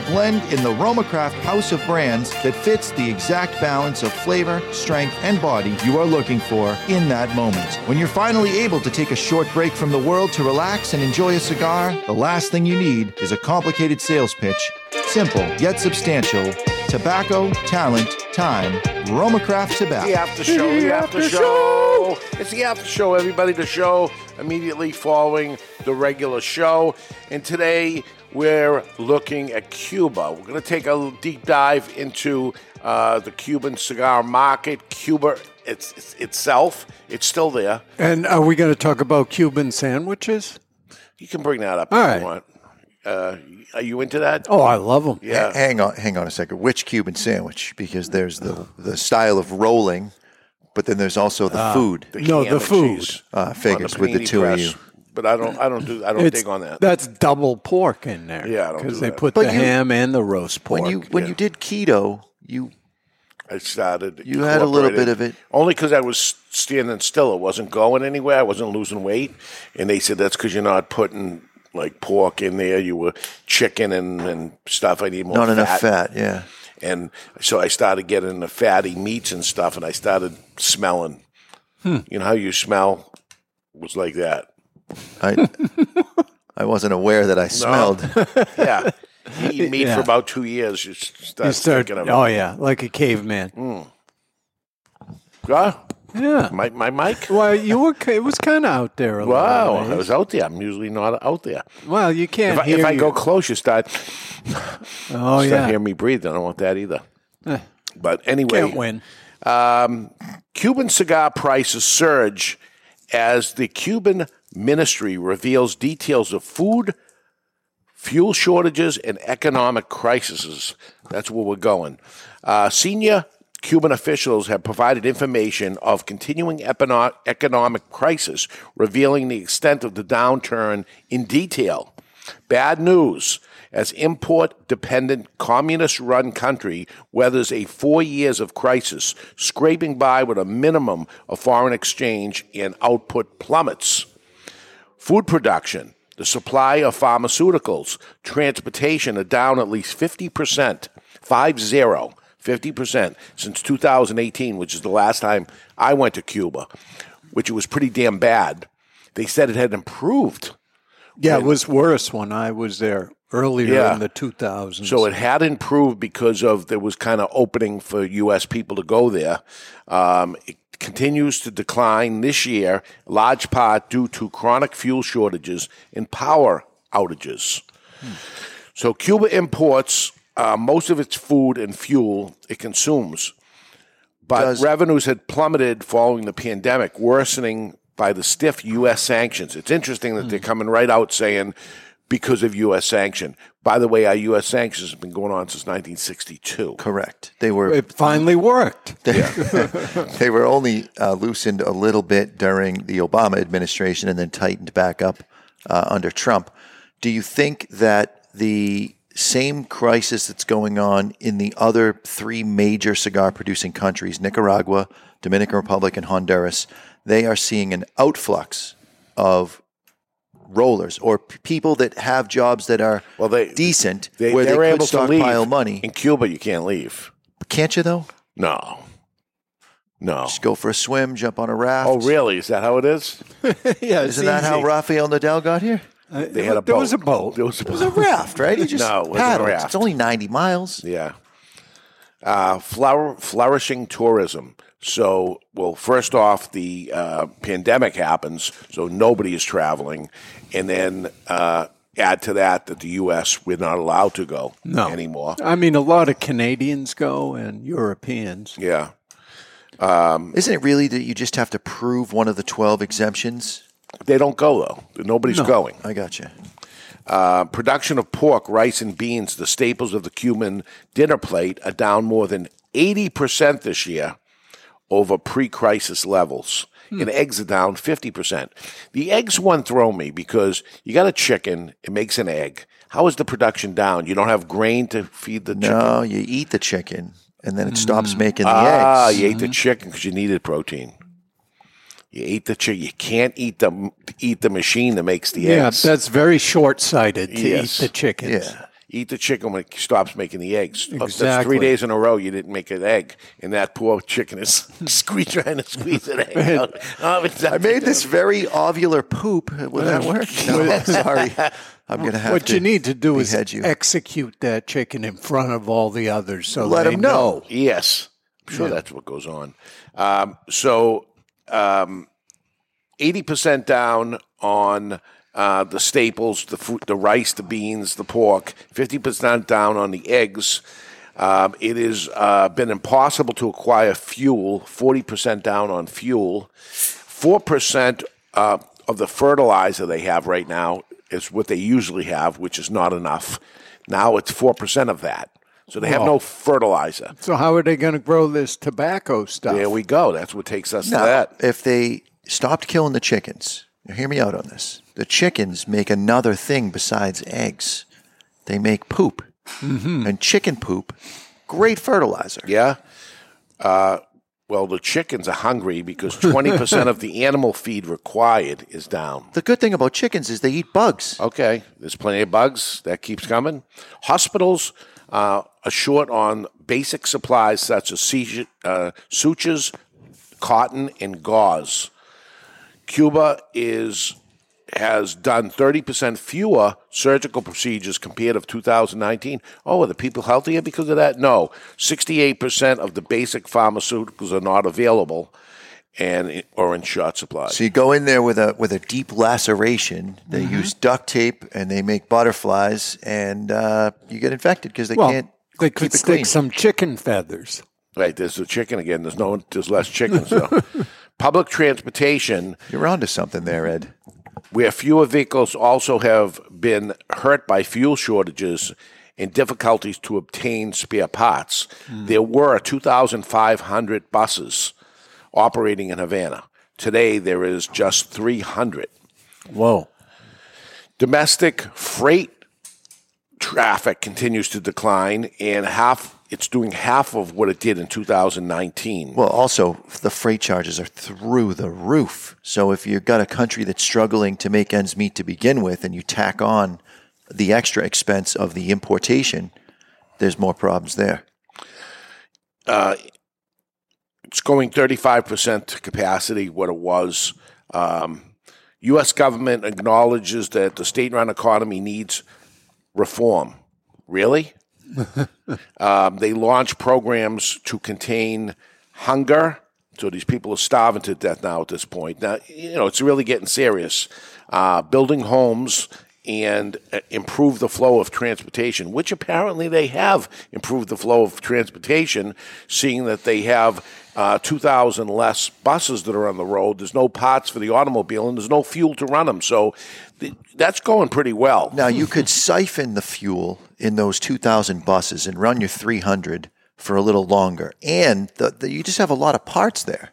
blend in the Roma Craft house of brands that fits the exact balance of flavor, strength, and body you are looking for in that moment. When you're finally able to take a short break from the world to relax and enjoy a cigar, the last thing you need is a complicated sales pitch. Simple yet substantial. Tobacco, talent, time. Roma Craft Tobacco. The after show, the after show. It's the after show, everybody. The show immediately following the regular show. And today we're looking at Cuba. We're going to take a deep dive into uh, the Cuban cigar market, Cuba it's, it's, itself. It's still there. And are we going to talk about Cuban sandwiches? You can bring that up All if right. you want. Uh, are you into that? Oh, I love them. yeah. Ha- Hang on, hang on a second. Which Cuban sandwich? Because there's the the style of rolling, but then there's also the food. No, the and food. cheese Uh, on figures with the panini two of you. But I don't. I don't do. I don't It's, dig on that. That's double pork in there. Yeah, I don't because do they that. put But the you- ham and the roast pork. When you when you did keto, you I started. You had a little bit of it. Only because I was standing still. It wasn't going anywhere. I wasn't losing weight. And they said that's because you're not putting like pork in there. You were chicken and, and stuff. I need more not fat. enough fat. Yeah, And so I started getting the fatty meats and stuff, and I started smelling. Hmm. You know how you smell was like that. I I wasn't aware that I smelled. Yeah. You eat meat Yeah. for about two years, you s- start, you start, thinking of it. oh yeah, like a caveman. Mm. Ah, Yeah. my, my mic? Well, you were. It was kind of out there. A lot Wow, of I was out there. I'm usually not out there. Well, you can't If I, hear if I you. go close, you start, oh start yeah, hear me breathe. I don't want that either. Eh. But anyway, can't win. Um, Cuban cigar prices surge as the Cuban ministry reveals details of food, fuel shortages, and economic crises. That's where we're going. Uh, senior Cuban officials have provided information of continuing econo- economic crisis, revealing the extent of the downturn in detail. Bad news as import dependent communist run country weathers a four years of crisis, scraping by with a minimum of foreign exchange and output plummets. Food production, the supply of pharmaceuticals, transportation are down at least 50%, five zero, 50% since 2018, which is the last time I went to Cuba, which it was pretty damn bad. They said it had improved. Yeah, it was worse when I was there earlier Yeah. in the 2000s. So it had improved because of there was kind of opening for U.S. people to go there. Um, it continues to decline this year, large part due to chronic fuel shortages and power outages. So Cuba imports uh, most of its food and fuel it consumes, but Does- revenues had plummeted following the pandemic, worsening by the stiff U.S. sanctions. It's interesting that they're coming right out saying because of U.S. sanction. By the way, our U.S. sanctions have been going on since 1962. Correct. They were it finally worked. they were only uh, loosened a little bit during the Obama administration and then tightened back up uh, under Trump. Do you think that the same crisis that's going on in the other three major cigar producing countries, Nicaragua, Dominican Republic, and Honduras, they are seeing an outflux of rollers or p- people that have jobs that are Well, they- decent They, where they they're could able to leave. money. In Cuba, you can't leave. Can't you though? No. No. Just go for a swim, jump on a raft. Oh, really? Is that how it is? yeah, Isn't that how Rafael Nadal got here? They had a there boat. was a boat. There was a It was a raft, right? He just No, it wasn't a paddled. raft. It's only 90 miles. Yeah. Uh, flour- flourishing tourism. So, well, first off, the uh, pandemic happens, so nobody is traveling. And then uh, add to that that the U.S., we're not allowed to go No. anymore. I mean, a lot of Canadians go and Europeans. Yeah. Isn't it really that you just have to prove one of the 12 exemptions? They don't go though. Nobody's going. I got you. Uh, production of pork, rice, and beans, the staples of the Cuban dinner plate, are down more than 80% this year over pre crisis levels. And hmm. eggs are down 50%. The eggs one throw me because you got a chicken, it makes an egg. How is the production down? You don't have grain to feed the chicken? No, you eat the chicken and then it hmm. stops making the Ah, eggs. you ate the mm-hmm. chicken because you needed protein. You ate the chicken. You can't eat the eat the machine that makes the Yeah, eggs. Yeah, that's very short sighted to Yes. eat the chickens. Yeah. Eat the chicken when it stops making the eggs. That's Exactly. three days in a row you didn't make an egg, and that poor chicken is squeeze trying to squeeze an egg out. Oh, it's I made this very ovular poop. Will that work? No, sorry. I'm going to have What to you need to do is you. execute that chicken in front of all the others so Let they 'em know. Yes, I'm sure that's what goes on. Um, so, um, eighty percent down on uh, the staples, the fruit, the rice, the beans, the pork. Fifty percent down on the eggs. Um, it has uh, been impossible to acquire fuel. Forty percent down on fuel. Four percent uh, of the fertilizer they have right now is what they usually have, which is not enough. Now it's four percent of that. So they have no fertilizer. So how are they going to grow this tobacco stuff? There we go. That's what takes us to Now, that. if they stopped killing the chickens, now hear me out on this. The chickens make another thing besides eggs. They make poop. And chicken poop, great fertilizer. Yeah. Uh, well, the chickens are hungry because 20% of the animal feed required is down. The good thing about chickens is they eat bugs. Okay, there's plenty of bugs. That keeps coming. Hospitals uh, are short on basic supplies such as se- uh, sutures, cotton, and gauze. Cuba is has done 30% fewer surgical procedures compared to 2019. Oh, are the people healthier because of that? No. 68% of the basic pharmaceuticals are not available and or in short supply. So you go in there with a with a deep laceration. They Mm-hmm. use duct tape and they make butterflies, and uh, you get infected because they well, can't they keep could it stick clean. some chicken feathers. Right, there's the chicken again. There's no, there's less chickens though. Public transportation, You're onto something there, Ed. where fewer vehicles also have been hurt by fuel shortages and difficulties to obtain spare parts. Hmm. There were 2,500 buses operating in Havana. Today there is just 300. Whoa. Domestic freight traffic continues to decline, and half it's doing half of what it did in 2019. Well, also the freight charges are through the roof. So if you've got a country that's struggling to make ends meet to begin with, and you tack on the extra expense of the importation, there's more problems there. it's going 35% to capacity, what it was. Um, U.S. government acknowledges that the state-run economy needs reform. Really? um, they launch programs to contain hunger. So these people are starving to death now at this point. Now, you know, it's really getting serious. Uh, building homes and uh, improve the flow of transportation, which apparently they have improved the flow of transportation, seeing that they have uh, 2,000 less buses that are on the road. There's no parts for the automobile, and there's no fuel to run them. So th- that's going pretty well. Now you could siphon the fuel in those 2,000 buses and run your 300 for a little longer, and the, the, you just have a lot of parts there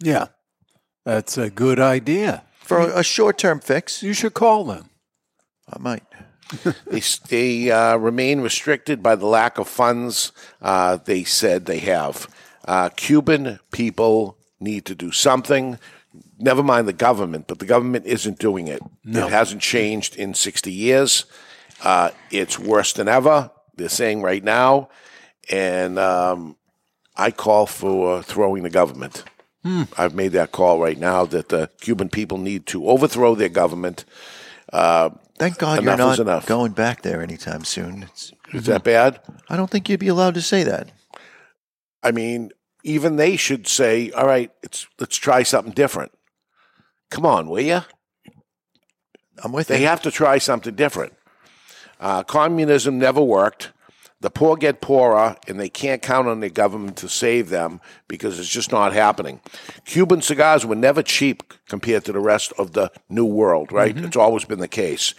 Yeah. That's a good idea. for a, a short-term fix. You should call them. I might. They, they uh, remain restricted by the lack of funds uh, they said they have. Uh, Cuban people need to do something. Never mind the government, but the government isn't doing it. It hasn't changed in 60 years. Uh, it's worse than ever. They're saying right now. And um, I call for throwing the government. I've made that call right now that the Cuban people need to overthrow their government. Thank God you're not enough. going back there anytime soon. It's, Is that bad? I don't think you'd be allowed to say that. I mean, even they should say, "All right, it's let's try something different." Come on, will you? I'm with They you. have to try something different. Uh, communism never worked. The poor get poorer, and they can't count on the government to save them because it's just not happening. Cuban cigars were never cheap compared to the rest of the New World, right? It's always been the case.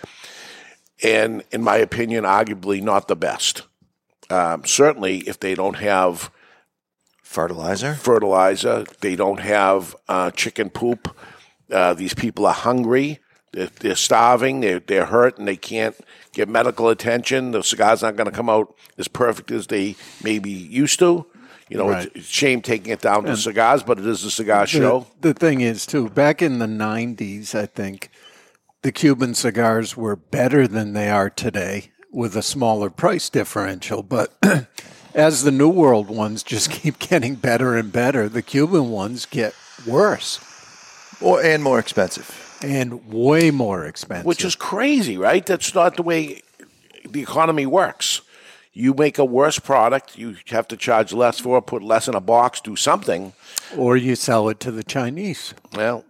And in my opinion, arguably not the best. Um, certainly, if they don't have Fertilizer. fertilizer. They don't have uh, chicken poop. Uh, these people are hungry. They're, they're starving. They're, they're hurt and they can't get medical attention. The cigar's not going to come out as perfect as they maybe used to. You know, Right. it's, it's a shame taking it down to cigars, but it is a cigar show. The, the thing is, too, back in the 90s, I think the Cuban cigars were better than they are today with a smaller price differential. But as the New World ones just keep getting better and better, the Cuban ones get worse Or and more expensive. and way more expensive. which is crazy, right? That's not the way the economy works. You make a worse product, you have to charge less for it, put less in a box, do something. or you sell it to the Chinese. Well,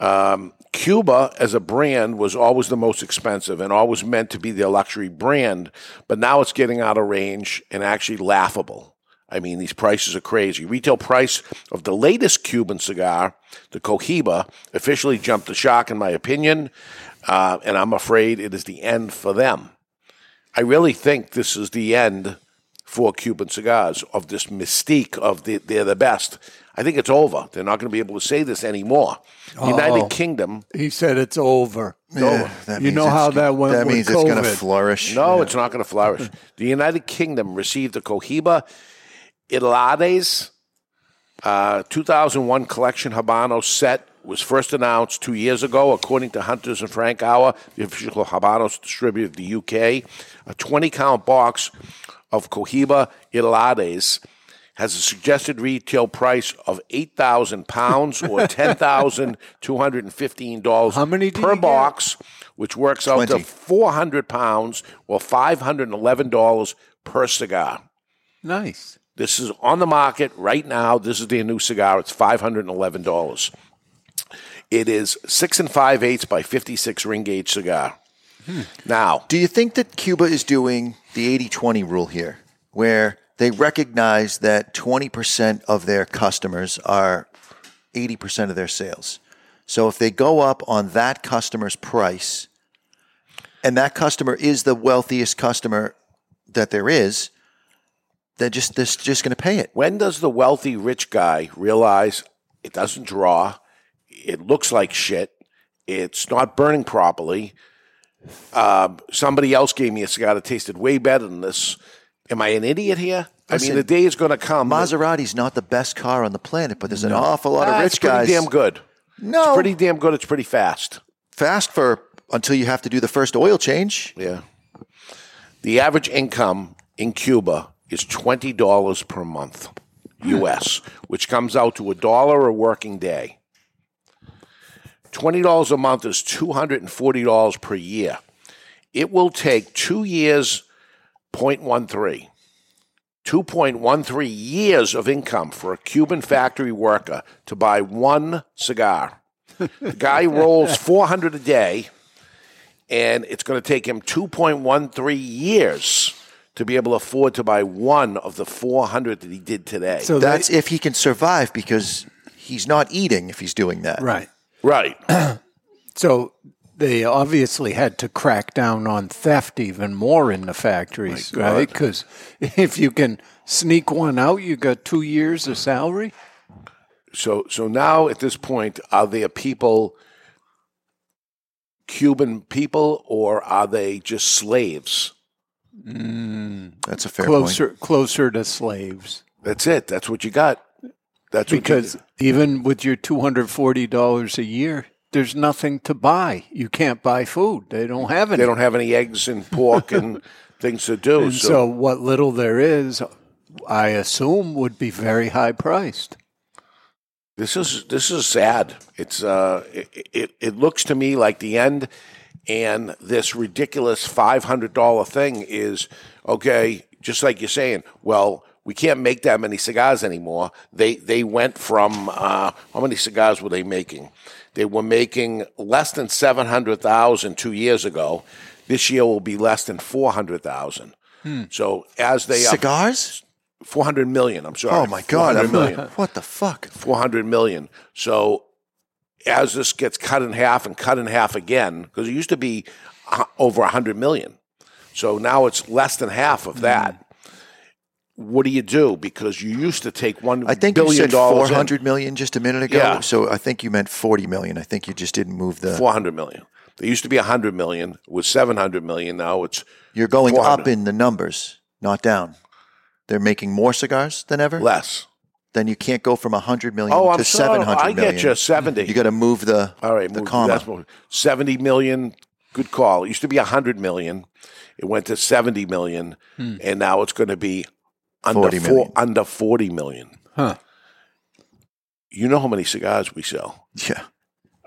um, Cuba as a brand was always the most expensive and always meant to be the luxury brand, but now it's getting out of range and actually laughable. I mean, these prices are crazy. Retail price of the latest Cuban cigar, the Cohiba, officially jumped the shark, in my opinion, uh, and I'm afraid it is the end for them. I really think this is the end for Cuban cigars of this mystique of the, they're the best. I think it's over. They're not going to be able to say this anymore. United Kingdom, He said it's over. Yeah, that you means know it's how go- that went That with means it's going to flourish. no, it's not going to flourish. the United Kingdom received the Cohiba Ideales uh, 2001 collection Habano set was first announced two years ago, according to Hunters and Frankau, the official Habanos distributor of the UK. A 20 count box of Cohiba Ideales has a suggested retail price of eight thousand pounds or ten thousand two hundred and fifteen dollars How many per you get? box, which works out to four hundred pounds or five hundred and eleven dollars per cigar. Nice. This is on the market right now. This is their new cigar. It's five hundred and eleven dollars. It is six and five eighths by fifty six ring gauge cigar. Hmm. Now, Do you think that Cuba is doing the 80 20 rule here, where they recognize that 20% of their customers are 80% of their sales? So if they go up on that customer's price, and that customer is the wealthiest customer that there is, they're just, they're just going to pay it. when does the wealthy rich guy realize it doesn't draw, it looks like shit, it's not burning properly? Um, somebody else gave me a cigar that tasted way better than this. Am I an idiot here? I mean, the day is going to come. Maserati's not the best car on the planet, but there's an awful lot of Ah, rich it's pretty guys. damn good. No, It's pretty damn good. It's pretty fast. fast for until you have to do the first oil change. Yeah. The average income in Cuba is twenty dollars per month, U.S., which comes out to a dollar a working day. Twenty dollars a month is two hundred and forty dollars per year. It will take two years, 0.13, 2.13 years of income for a Cuban factory worker to buy one cigar. The guy rolls 400 a day and it's going to take him 2.13 years to be able to afford to buy one of the 400 that he did today. So That's if he can survive because he's not eating if he's doing that. right. right. So they obviously had to crack down on theft even more in the factories, right? Because if you can sneak one out, you got two years of salary. So, so now at this point, are there people, Cuban people, or are they just slaves? Mm. That's a fair closer, closer to slaves. That's it. That's what you got. That's Because what you, even with your two hundred forty dollars a year, there's nothing to buy. You can't buy food. They don't have any. they don't have any eggs and pork and things to do. And so, what little there is, I assume, would be very high priced. This is this is sad. It's uh, it, it it looks to me like the end, and this ridiculous five hundred dollar thing is okay. Just like you're saying, well, we can't make that many cigars anymore. They they went from uh, how many cigars were they making? They were making less than seven hundred thousand two years ago. This year will be less than four hundred thousand. So as they up Cigars? 400 million, I'm sorry. Oh my god! 400 I'm- million. What the fuck? 400 million. So as this gets cut in half and cut in half again, because it used to be uh, over 100 million. So now it's less than half of that. What do you do? Because you used to take one I think you said dollars four in. hundred million just a minute ago. Yeah. So I think you meant forty million. I think you just didn't move the. 400 million. There used to be 100 million. It was 700 million. Now it's You're going up in the numbers, not down. They're making more cigars than ever. less. Then you can't go from hundred million Oh, to I'm sorry. seven hundred I million. get you. 70. You got to move the All right, the move- comma. that's more- 70 million. Good call. It used to be 100 million. It went to 70 million, hmm. and now it's going to be under 40 four, million. under 40 million. Huh. You know how many cigars we sell? Yeah,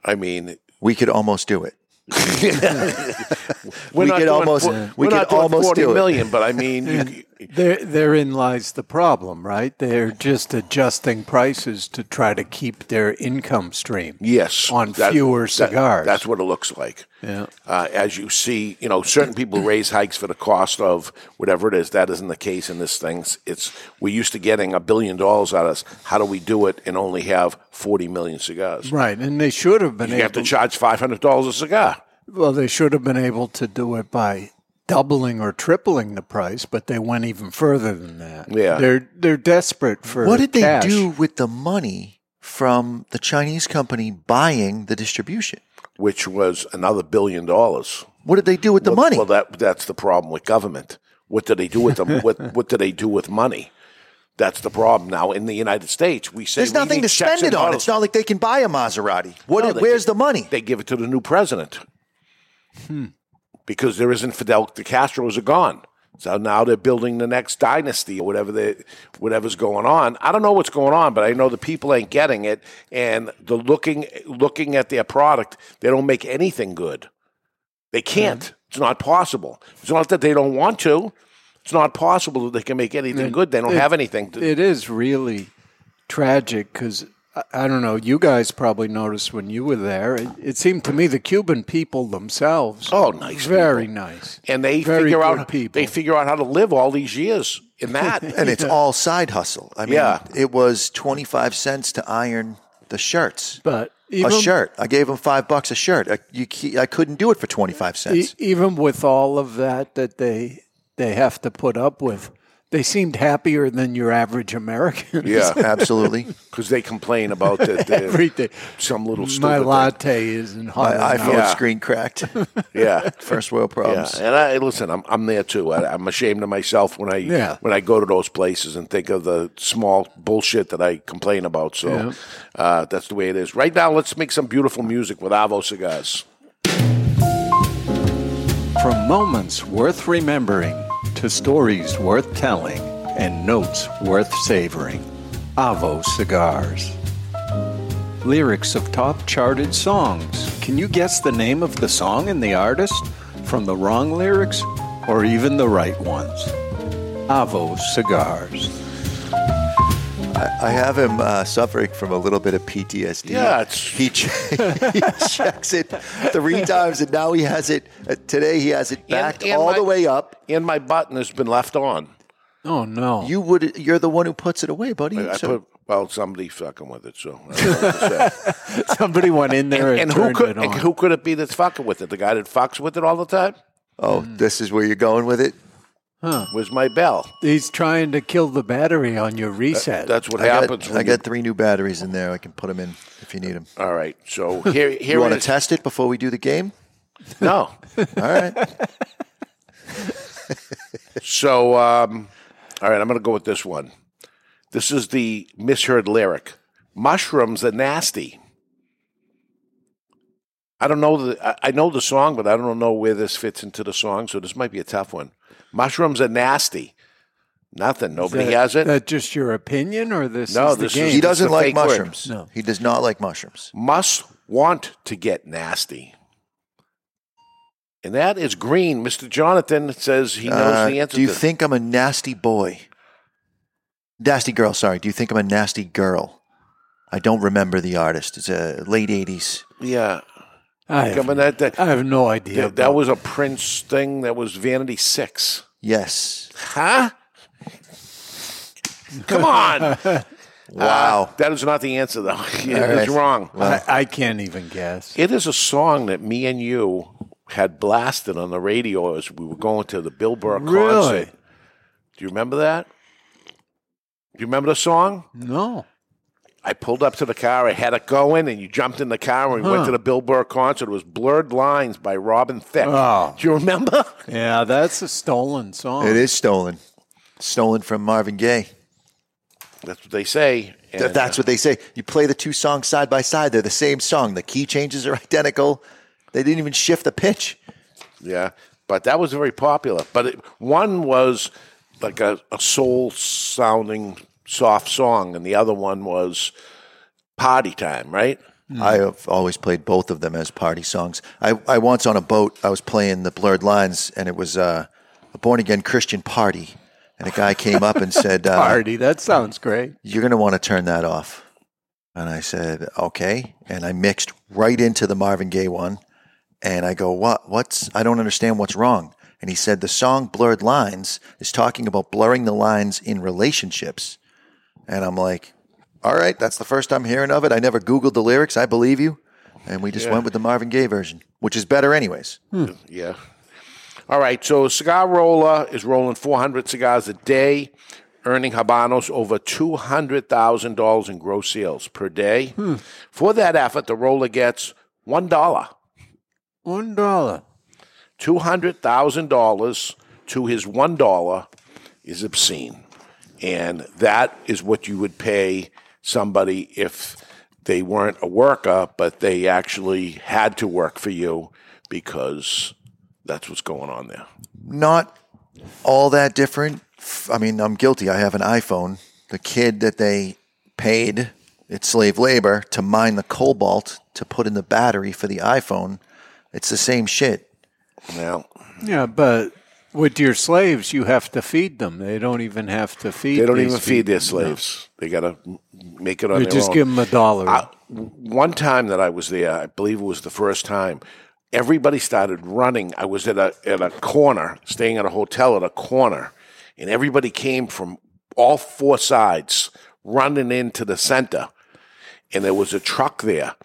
I mean, we could almost do it. we're We not could doing almost- fo- we we're could not doing almost 40 do it. million, but I mean, you, There, therein lies the problem, right? They're just adjusting prices to try to keep their income stream. yes, On that- fewer that- cigars. that's what it looks like. Yeah. Uh, as you see, you know, certain people raise hikes for the cost of whatever it is. That isn't the case in this thing. It's we're used to getting a billion dollars out of us. How do we do it and only have forty million cigars? Right, and they should have been You able. have to charge five hundred dollars a cigar. Well, they should have been able to do it by doubling or tripling the price, but they went even further than that. Yeah. they're they're desperate for What did they do with the money from the Chinese company buying the distribution? which was another billion dollars. What did they do with the Well- money? Well, that that's the problem with government. What do they do with them? what what do they do with money? That's the problem now in the United States. We say There's we nothing need to spend it on. balances. It's not like they can buy a Maserati. What? No, they where's give- the money? They give it to the new president because there isn't Fidel. The Castros are gone. So now they're building the next dynasty or whatever they, whatever's going on. I don't know what's going on, but I know the people ain't getting it, and the looking looking at their product, they don't make anything good. They can't. Mm-hmm. It's not possible. It's not that they don't want to. It's not possible that they can make anything good. They don't it- have anything. To, It is really tragic because I, I don't know. You guys probably noticed when you were there. It, it seemed to me the Cuban people themselves. Oh, nice very people. nice, and they very figure out people. they figure out how to live all these years in that. And it's all side hustle. I mean, Yeah. it was 25 cents to iron the shirts. but a shirt. I gave him five bucks a shirt. I, you, I couldn't do it for 25 e- cents. even with all of that that they they have to put up with, they seemed happier than your average American. yeah, Absolutely. because they complain about the, the, everything. some little stupid My thing. latte isn't hot My enough. iPhone Yeah. screen cracked. Yeah. First world Yeah, problems. and I listen. I'm I'm there too. I, I'm ashamed of myself when I Yeah. when I go to those places and think of the small bullshit that I complain about. So Yeah. uh, that's the way it is. Right now, let's make some beautiful music with Avo cigars. From moments worth remembering to stories worth telling and notes worth savoring, Avo Cigars. Lyrics of top charted songs. Can you guess the name of the song and the artist from the wrong lyrics or even the right ones? Avo Cigars. I have him uh, suffering from a little bit of PTSD. Yeah, it's- he, che- he checks it three times, and now he has it. Uh, today he has it backed and all my- the way up. And my button has been left on. Oh no. You would. You're the one who puts it away, buddy. I So- put well, somebody fucking with it. So I don't know what to say. Somebody went in there and, and who turned could it on. and who could it be that's fucking with it? The guy that fucks with it all the time. oh, this is where you're going with it. Where's my bell? He's trying to kill the battery on your reset. That's what I happens. got, when I you- got three new batteries in there. I can put them in if you need them. all right. So here, here You want to test it before we do the game? No. All right. So, um, all right, I'm going to go with this one. This is the misheard lyric. Mushrooms are nasty. I don't know the. I- I know the song, but I don't know where this fits into the song. So this might be a tough one. Mushrooms are nasty. Nothing. Nobody that, has it. That just your opinion, or this No, is the this is- game? He doesn't like fake word. mushrooms. No. He does not like mushrooms. Must want to get nasty. And that is green. Mr. Jonathan says he knows Uh, the answer do you to think I'm a nasty boy? Nasty girl, sorry. Do you think I'm a nasty girl? I don't remember the artist. It's a late 80s. Yeah. I have, that, that, I have no idea. that, that was a Prince thing. That was Vanity Six. Yes. Huh? Come on. Wow. Uh, that is not the answer, though. It All is right. wrong. I, I can't even guess. It is a song that me and you had blasted on the radio as we were going to the Bill Burr Really? concert. Do you remember that? Do you remember the song? No. I pulled up to the car, I had it going, and you jumped in the car and we went to the Bill Burr concert. It was Blurred Lines by Robin Thicke. Oh. Do you remember? Yeah, that's a stolen song. It is stolen. Stolen from Marvin Gaye. That's what they say. Th- And, That's uh, what they say. You play the two songs side by side. They're the same song. The key changes are identical. They didn't even shift the pitch. Yeah, but that was very popular. But it, one was like a, a soul sounding soft song, and the other one was party time, right? I have always played both of them as party songs. I, I once on a boat, I was playing the Blurred Lines, and it was uh, a born again Christian party. And a guy came up and said, uh, Party. That sounds great. You're going to want to turn that off. And I said, Okay. And I mixed right into the Marvin Gaye one. And I go, What? What's, I don't understand what's wrong. And he said, The song Blurred Lines is talking about blurring the lines in relationships. And I'm like, All right, that's the first I'm hearing of it. I never Googled the lyrics. I believe you. And we just went with the Marvin Gaye version, which is better, anyways. Hmm. Yeah. All right. So Cigar Roller is rolling 400 cigars a day, earning Habanos over $200,000 in gross sales per day. Hmm. For that effort, the roller gets $1. One dollar. $200,000 to his $1 is obscene. And that is what you would pay somebody if they weren't a worker, but they actually had to work for you because that's what's going on there. not all that different. I mean, I'm guilty. I have an iPhone. The kid that they paid, it's slave labor to mine the cobalt to put in the battery for the iPhone. It's the same shit. Now, Yeah, but with your slaves, you have to feed them. They don't even have to feed. they don't even feed their slaves. They got to make it on You their just own. give them a dollar. I- one time that I was there, I believe it was the first time. Everybody started running. I was at a at a corner, staying at a hotel at a corner, and everybody came from all four sides running into the center. And there was a truck there,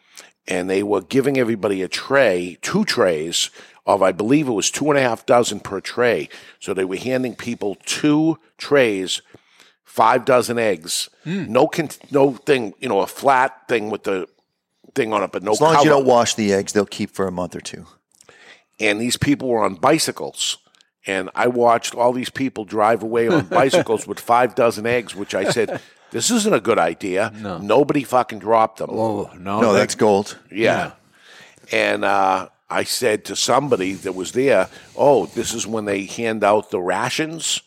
and they were giving everybody a tray, two trays of I believe it was two and a half dozen per tray. So they were handing people two trays five dozen eggs. No, con- no thing, you know, a flat thing with the thing on it, but no As long cover. as you don't wash the eggs, they'll keep for a month or two. and these people were on bicycles. And I watched all these people drive away on bicycles with five dozen eggs, which I said, this isn't a good idea. Nobody fucking dropped them. oh no, No, that's gold. Yeah. And uh, I said to somebody that was there, oh, this is when they hand out the rations.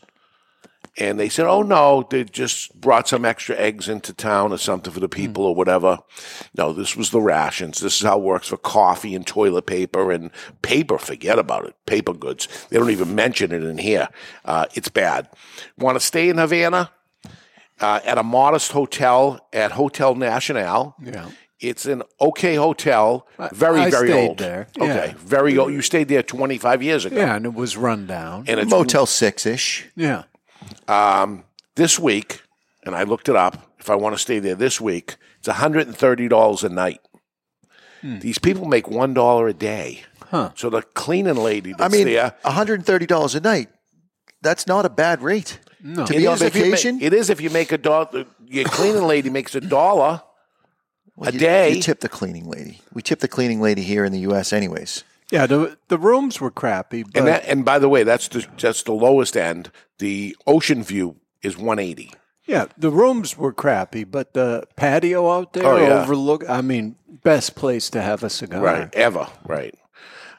And they said, oh, no, they just brought some extra eggs into town or something for the people or whatever. No, this was the rations. This is how it works for coffee and toilet paper and paper. Forget about it. Paper goods. They don't even mention it in here. Uh, it's bad. Want to stay in Havana? Uh, at a modest hotel at Hotel Nacional. Yeah. It's an okay hotel. Very, I very stayed old. there, Okay. yeah. Very old. You stayed there 25 years ago. Yeah, and it was run down. And it's Motel Six ish. yeah. Um, this week, and I looked it up. If I want to stay there this week, it's $130 a night. Hmm. These people make $1 a day. Huh. So the cleaning lady that's I mean, there. $130 a night. That's not a bad rate. No. To It be on is if you ma- vacation, it is if you make a dollar. Your cleaning lady makes a dollar Well, a you, day. You tip the cleaning lady. We tip the cleaning lady here in the U.S. anyways. Yeah, the the rooms were crappy, but and that, and by the way, that's the that's the lowest end. The ocean view is 180. yeah, the rooms were crappy, but the patio out there Oh, yeah. overlook. I mean, best place to have a cigar. Right, ever, right.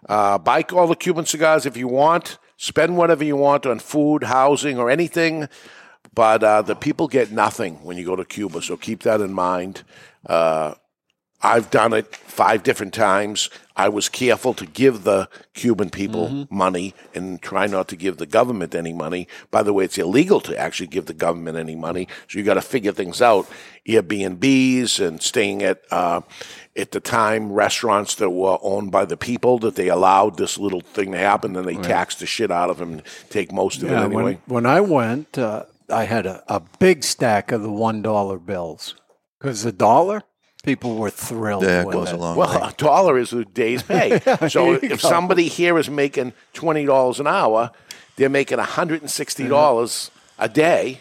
Uh, buy all the Cuban cigars if you want. Spend whatever you want on food, housing, or anything. But uh, the people get nothing when you go to Cuba, so keep that in mind. Uh, I've done it five different times. I was careful to give the Cuban people Mm-hmm. money and try not to give the government any money. By the way, it's illegal to actually give the government any money, so you got to figure things out. Airbnbs and staying at uh, at the time restaurants that were owned by the people that they allowed this little thing to happen, and they taxed the shit out of them and take most of Yeah, it anyway. when, when I went, uh, I had a, a big stack of the one dollar bills because a dollar people were thrilled. Yeah, it with goes it. a long Well, way. a dollar is a day's pay. so if go. somebody here is making twenty dollars an hour, they're making hundred and sixty dollars a day,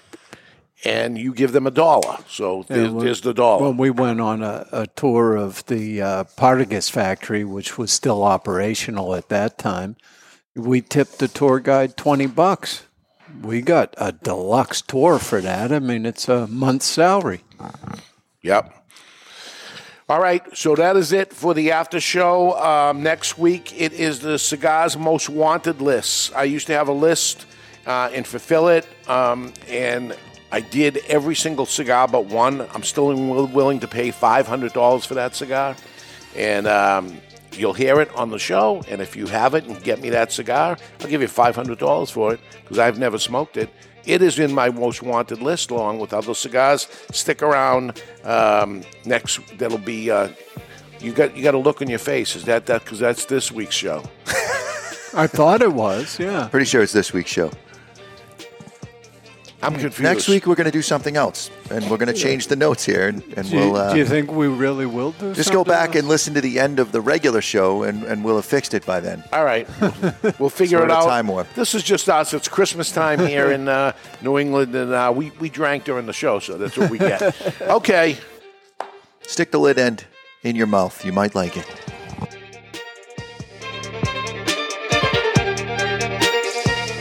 and you give them a dollar. So there's, when- there's the dollar. When we went on a, a tour of the uh, Partagas factory, which was still operational at that time, we tipped the tour guide 20 bucks. We got a deluxe tour for that. I mean, it's a month's salary. Yep. All right, so that is it for the after show. Um, next week, it is the cigars most wanted list. I used to have a list uh, and fulfill it, um, and I did every single cigar but one. I'm still willing to pay $500 for that cigar, and um, you'll hear it on the show. And if you have it and get me that cigar, I'll give you $500 for it because I've never smoked it. It is in my most wanted list along with other cigars. Stick around. Um, next, that'll be. Uh, you got you got a look on your face. Is that that? Because that's this week's show. I thought it was, yeah. Pretty sure it's this week's show. I'm confused. Next week we're going to do something else, and we're going to change the notes here, and, and Do you, we'll uh, do you think we really will do just go back else? and listen to the end of the regular show, and, and we'll have fixed it by then. All right, we'll figure it out. time warp. This is just us. It's Christmas time here in uh, New England, and uh, we we drank during the show, so that's what we get. okay. Stick the lid end in your mouth. You might like it.